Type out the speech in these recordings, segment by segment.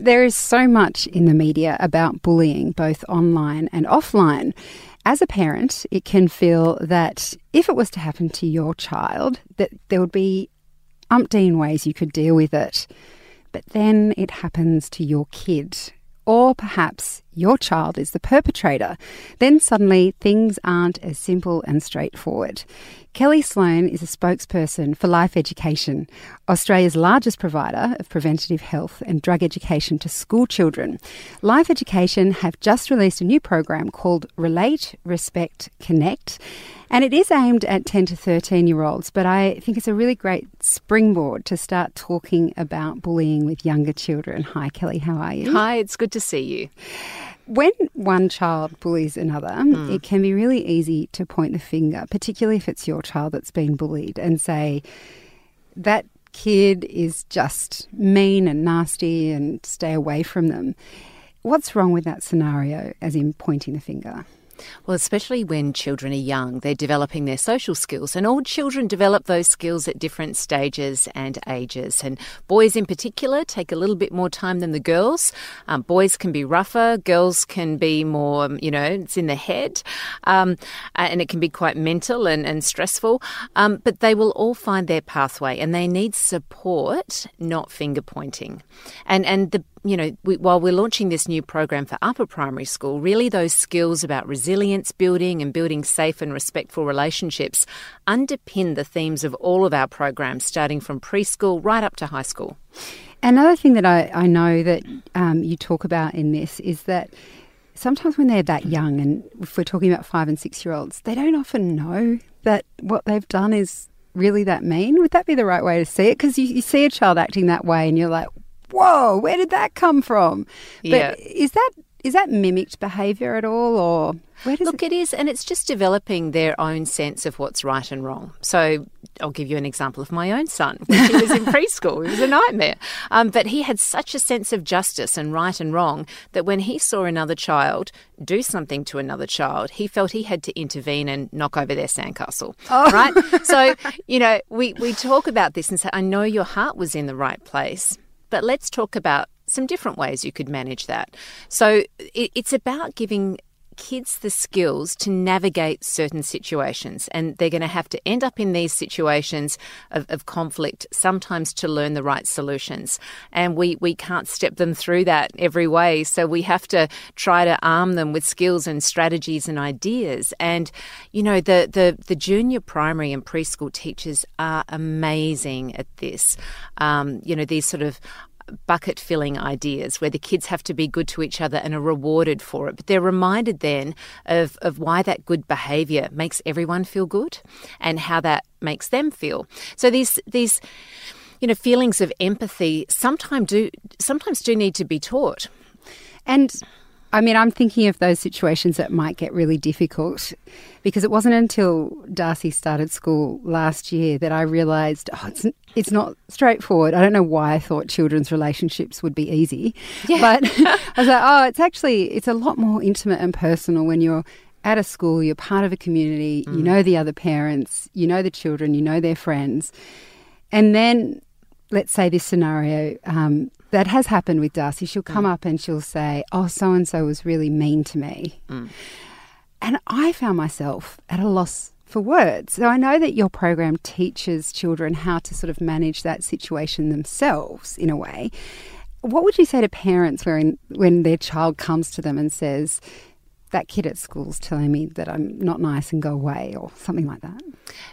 There is so much in the media about bullying, both online and offline. As a parent, it can feel that if it was to happen to your child, that there would be umpteen ways you could deal with it. But then it happens to your kid, or perhaps your child is the perpetrator. Then suddenly things aren't as simple and straightforward. Kelly Sloan is a spokesperson for Life Education, Australia's largest provider of preventative health and drug education to school children. Life Education have just released a new program called Relate, Respect, Connect. And it is aimed at 10 to 13 year olds, but I think it's a really great springboard to start talking about bullying with younger children. Hi, Kelly, how are you? Hi, it's good to see you. When one child bullies another, mm. it can be really easy to point the finger, particularly if it's your child that's been bullied, and say, that kid is just mean and nasty and stay away from them. What's wrong with that scenario, as in pointing the finger? Well, especially when children are young, they're developing their social skills, and all children develop those skills at different stages and ages. And boys, in particular, take a little bit more time than the girls. Um, boys can be rougher, girls can be more, um, you know, it's in the head, um, and it can be quite mental and, and stressful. Um, but they will all find their pathway, and they need support, not finger pointing. And and the you know, we, while we're launching this new program for upper primary school, really those skills about resilience building and building safe and respectful relationships underpin the themes of all of our programs, starting from preschool right up to high school. Another thing that I, I know that um, you talk about in this is that sometimes when they're that young, and if we're talking about five and six year olds, they don't often know that what they've done is really that mean. Would that be the right way to see it? Because you, you see a child acting that way and you're like, whoa, where did that come from? But yeah. is that is that mimicked behaviour at all, or Look, it? it is, and it's just developing their own sense of what's right and wrong. So I'll give you an example of my own son. When he was in preschool, it was a nightmare. Um, but he had such a sense of justice and right and wrong that when he saw another child do something to another child, he felt he had to intervene and knock over their sandcastle. Oh. Right? so, you know, we, we talk about this and say, I know your heart was in the right place but let's talk about some different ways you could manage that. So it's about giving kids the skills to navigate certain situations. And they're going to have to end up in these situations of, of, conflict, sometimes to learn the right solutions. And we, we can't step them through that every way. So we have to try to arm them with skills and strategies and ideas. And, you know, the, the, the junior primary and preschool teachers are amazing at this. Um, you know, these sort of bucket filling ideas where the kids have to be good to each other and are rewarded for it. But they're reminded then of, of why that good behaviour makes everyone feel good and how that makes them feel. So these these you know feelings of empathy sometimes do sometimes do need to be taught. And I mean, I'm thinking of those situations that might get really difficult because it wasn't until Darcy started school last year that I realised oh, it's it's not straightforward. I don't know why I thought children's relationships would be easy, yeah. but I was like, oh, it's actually it's a lot more intimate and personal when you're at a school, you're part of a community, mm. you know the other parents, you know the children, you know their friends, and then let's say this scenario. Um, that has happened with Darcy. She'll come mm. up and she'll say, Oh, so and so was really mean to me. Mm. And I found myself at a loss for words. So I know that your program teaches children how to sort of manage that situation themselves in a way. What would you say to parents when, when their child comes to them and says, that kid at school's telling me that I'm not nice and go away or something like that.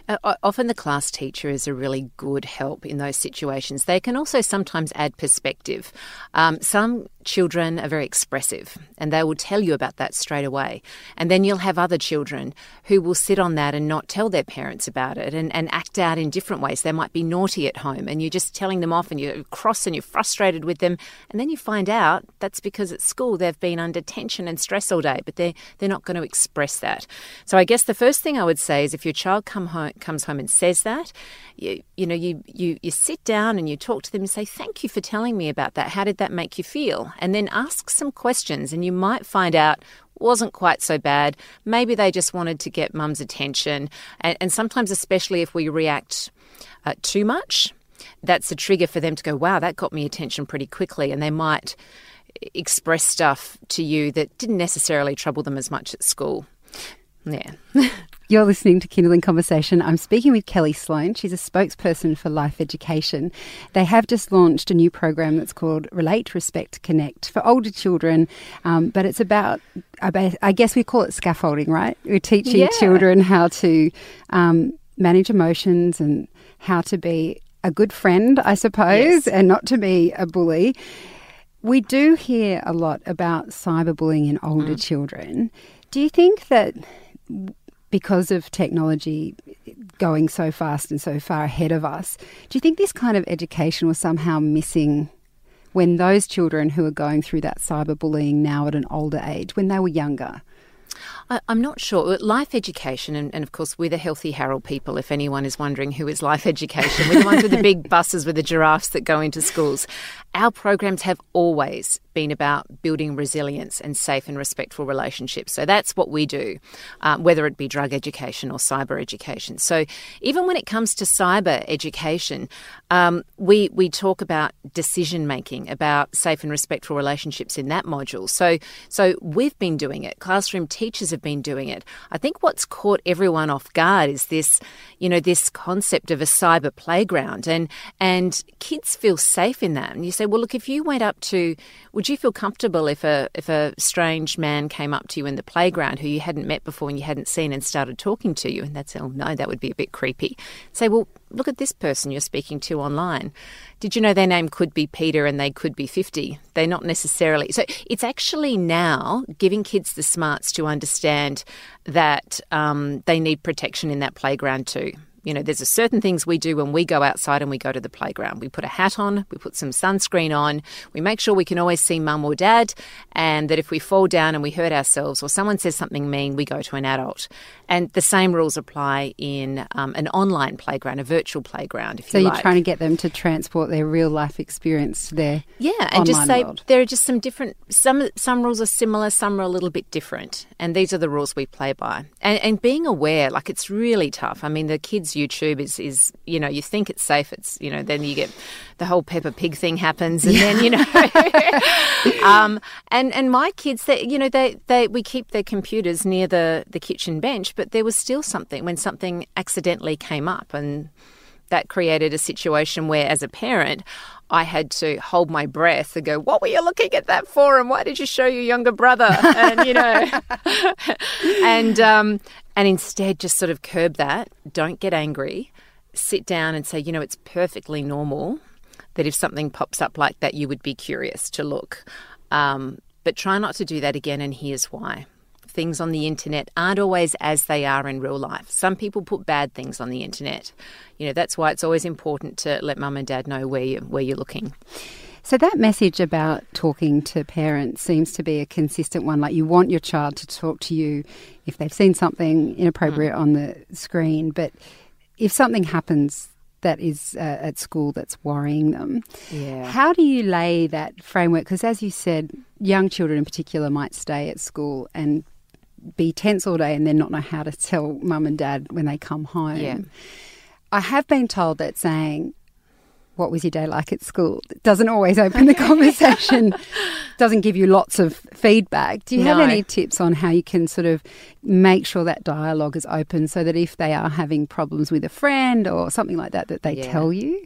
Uh, often the class teacher is a really good help in those situations. They can also sometimes add perspective. Um, some children are very expressive and they will tell you about that straight away. And then you'll have other children who will sit on that and not tell their parents about it and, and act out in different ways. They might be naughty at home and you're just telling them off and you're cross and you're frustrated with them. And then you find out that's because at school they've been under tension and stress all day, but they're, they're not going to express that. So I guess the first thing I would say is if your child come home, comes home and says that, you, you know, you, you, you sit down and you talk to them and say, Thank you for telling me about that. How did that make you feel? And then ask some questions, and you might find out wasn't quite so bad. Maybe they just wanted to get mum's attention. And, and sometimes, especially if we react uh, too much, that's a trigger for them to go, wow, that got me attention pretty quickly. And they might express stuff to you that didn't necessarily trouble them as much at school. Yeah. You're listening to Kinderling Conversation. I'm speaking with Kelly Sloan. She's a spokesperson for Life Education. They have just launched a new program that's called Relate, Respect, Connect for older children, um, but it's about, I guess we call it scaffolding, right? We're teaching yeah. children how to um, manage emotions and how to be a good friend, I suppose, yes. and not to be a bully. We do hear a lot about cyberbullying in older mm. children. Do you think that because of technology going so fast and so far ahead of us, do you think this kind of education was somehow missing when those children who are going through that cyberbullying now at an older age, when they were younger? I, am not sure. Life education, and, and, of course, we're the Healthy Harold people, if anyone is wondering who is life education. We're the ones with the big buses with the giraffes that go into schools. Our programs have always been about building resilience and safe and respectful relationships. So that's what we do, um, whether it be drug education or cyber education. So even when it comes to cyber education, um, we we talk about decision making, about safe and respectful relationships in that module. So so we've been doing it. Classroom teachers have been doing it. I think what's caught everyone off guard is this, you know, this concept of a cyber playground, and and kids feel safe in that. And you say, well, look, if you went up to, would you feel comfortable if a if a strange man came up to you in the playground who you hadn't met before and you hadn't seen and started talking to you? And that's oh no, that would be a bit creepy. Say, well, look at this person you're speaking to online. Did you know their name could be Peter and they could be 50? They're not necessarily. So it's actually now giving kids the smarts to understand that um, they need protection in that playground too. You know, there's a certain things we do when we go outside and we go to the playground. We put a hat on, we put some sunscreen on, we make sure we can always see mum or dad, and that if we fall down and we hurt ourselves or someone says something mean, we go to an adult. And the same rules apply in um, an online playground, a virtual playground. If so you are trying to get them to transport their real life experience to their yeah, and just say world. there are just some different. Some some rules are similar, some are a little bit different, and these are the rules we play by. And, and being aware, like it's really tough. I mean, the kids' YouTube is is you know you think it's safe. It's you know then you get the whole Peppa Pig thing happens, and then you know, um, and and my kids, they you know they they we keep their computers near the the kitchen bench but there was still something when something accidentally came up and that created a situation where as a parent I had to hold my breath and go, "What were you looking at that for? And why did you show your younger brother?" And you know, and um, and instead just sort of curb that. Don't get angry. Sit down and say, you know, it's perfectly normal that if something pops up like that, you would be curious to look. Um, but try not to do that again, and here's why things on the internet aren't always as they are in real life. Some people put bad things on the internet. You know, that's why it's always important to let mum and dad know where you where you're looking. So that message about talking to parents seems to be a consistent one. Like you want your child to talk to you if they've seen something inappropriate mm. on the screen, but if something happens that is uh, at school that's worrying them. Yeah. How do you lay that framework? Because as you said, young children in particular might stay at school and be tense all day and then not know how to tell mum and dad when they come home. Yeah. I have been told that saying, what was your day like at school? It doesn't always open the conversation, doesn't give you lots of feedback. Do you no. have any tips on how you can sort of make sure that dialogue is open so that if they are having problems with a friend or something like that, that they yeah. tell you?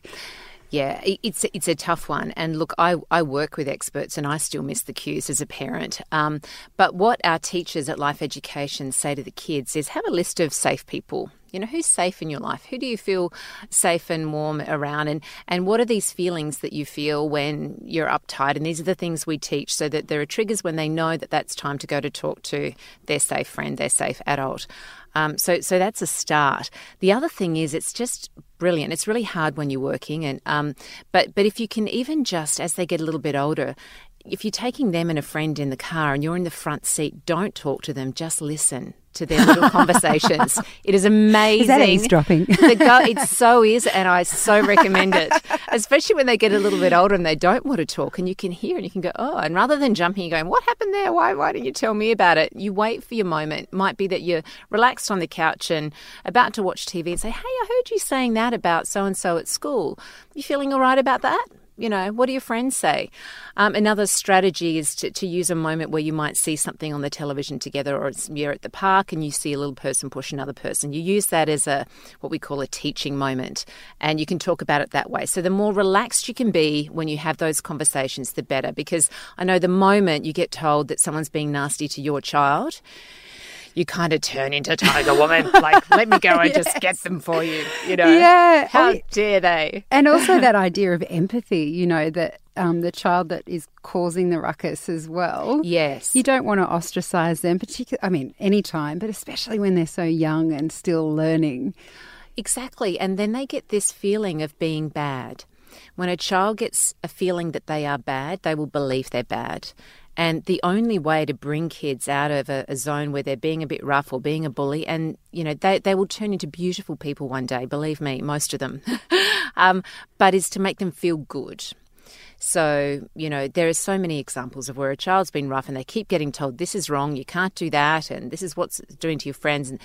Yeah, it's it's a tough one. And look, I, I work with experts and I still miss the cues as a parent. Um, but what our teachers at Life Education say to the kids is have a list of safe people. You know, who's safe in your life? Who do you feel safe and warm around? And, and what are these feelings that you feel when you're uptight? And these are the things we teach so that there are triggers when they know that that's time to go to talk to their safe friend, their safe adult. Um, so, so that's a start. The other thing is, it's just brilliant. It's really hard when you're working, and um, but but if you can even just as they get a little bit older, if you're taking them and a friend in the car and you're in the front seat, don't talk to them. Just listen to their little conversations. It is amazing. Is that eavesdropping? go, it so is, and I so recommend it. Especially when they get a little bit older and they don't want to talk, and you can hear and you can go, oh, and rather than jumping and going, what happened there? Why, why didn't you tell me about it? You wait for your moment. Might be that you're relaxed on the couch and about to watch TV and say, hey, I heard you saying that about so and so at school. You feeling all right about that? You know, what do your friends say? Um, another strategy is to, to use a moment where you might see something on the television together, or you're at the park and you see a little person push another person. You use that as a what we call a teaching moment, and you can talk about it that way. So the more relaxed you can be when you have those conversations, the better. Because I know the moment you get told that someone's being nasty to your child, you kind of turn into Tiger Woman. like, let me go and yes. just get them for you. You know? Yeah. How I, dare they? And also that idea of empathy, you know, that um, the child that is causing the ruckus as well. Yes. You don't want to ostracize them, particularly, I mean, any time, but especially when they're so young and still learning. Exactly. And then they get this feeling of being bad. When a child gets a feeling that they are bad, they will believe they're bad. And the only way to bring kids out of a, a, zone where they're being a bit rough or being a bully, and you know they they will turn into beautiful people one day. Believe me, most of them. um, but is to make them feel good. So, you know, there are so many examples of where a child's been rough and they keep getting told this is wrong, you can't do that, and this is what's doing to your friends. And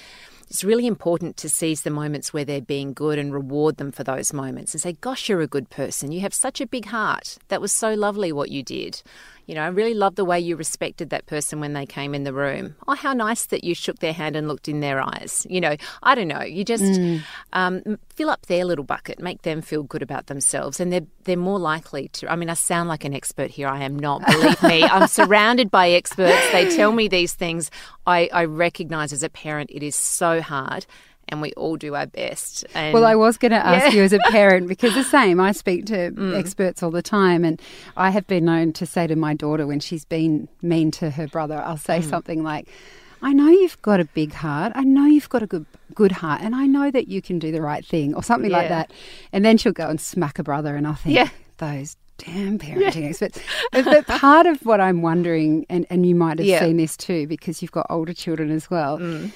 it's really important to seize the moments where they're being good and reward them for those moments and say, Gosh, you're a good person. You have such a big heart. That was so lovely what you did. You know, I really love the way you respected that person when they came in the room. Oh, how nice that you shook their hand and looked in their eyes. You know, I don't know. You just mm. um, fill up their little bucket, make them feel good about themselves, and they're they're more likely to. I mean, I sound like an expert here. I am not. Believe me, I'm surrounded by experts. They tell me these things. I, I recognize as a parent, it is so hard and we all do our best. And well, I was going to ask yeah. you as a parent because the same. I speak to mm. experts all the time, and I have been known to say to my daughter when she's been mean to her brother, I'll say mm. something like. I know you've got a big heart. I know you've got a good good heart, and I know that you can do the right thing, or something yeah. like that. And then she'll go and smack a brother, and I think, yeah. those damn parenting yeah. experts. But part of what I'm wondering, and, and you might have yeah. seen this too, because you've got older children as well, mm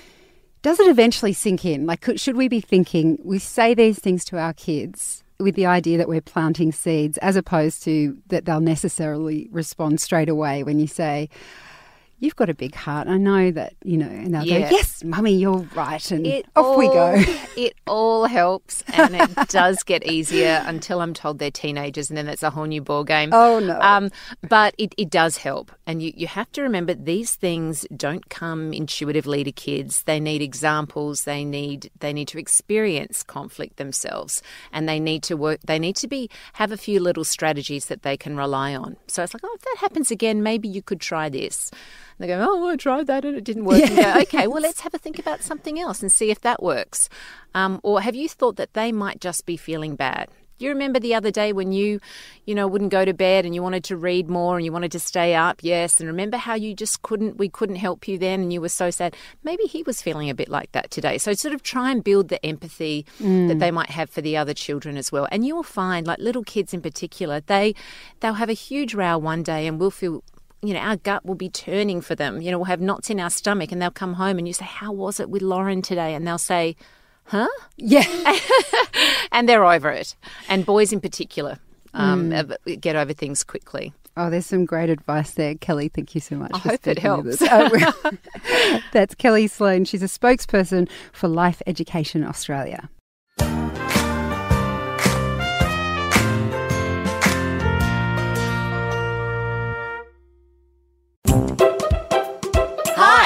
does it eventually sink in? Like, should we be thinking we say these things to our kids with the idea that we're planting seeds, as opposed to that they'll necessarily respond straight away when you say, you've got a big heart. I know that, you know, and they'll yeah. go, yes, mummy, you're right. And it off all, we go. it all helps and it does get easier until I'm told they're teenagers and then that's a whole new ball game. Oh, no. Um, but it, it does help. And you, you have to remember these things don't come intuitively to kids. They need examples. They need, they need to experience conflict themselves and they need to work, they need to be, have a few little strategies that they can rely on. So it's like, oh, if that happens again, maybe you could try this they go, oh, I tried that and it didn't work. Yeah. Go, okay, well, let's have a think about something else and see if that works. Um, or have you thought that they might just be feeling bad? Do you remember the other day when you, you know, wouldn't go to bed and you wanted to read more and you wanted to stay up? Yes. And remember how you just couldn't, we couldn't help you then and you were so sad? Maybe he was feeling a bit like that today. So sort of try and build the empathy mm. that they might have for the other children as well. And you'll find, like little kids in particular, they, they'll have a huge row one day and we'll feel you know, our gut will be turning for them. You know, we'll have knots in our stomach and they'll come home and you say, How was it with Lauren today? And they'll say, Huh? Yeah. and they're over it. And boys in particular um, mm. get over things quickly. Oh, there's some great advice there. Kelly, thank you so much. I hope it helps. Oh, that's Kelly Sloan. She's a spokesperson for Life Education Australia.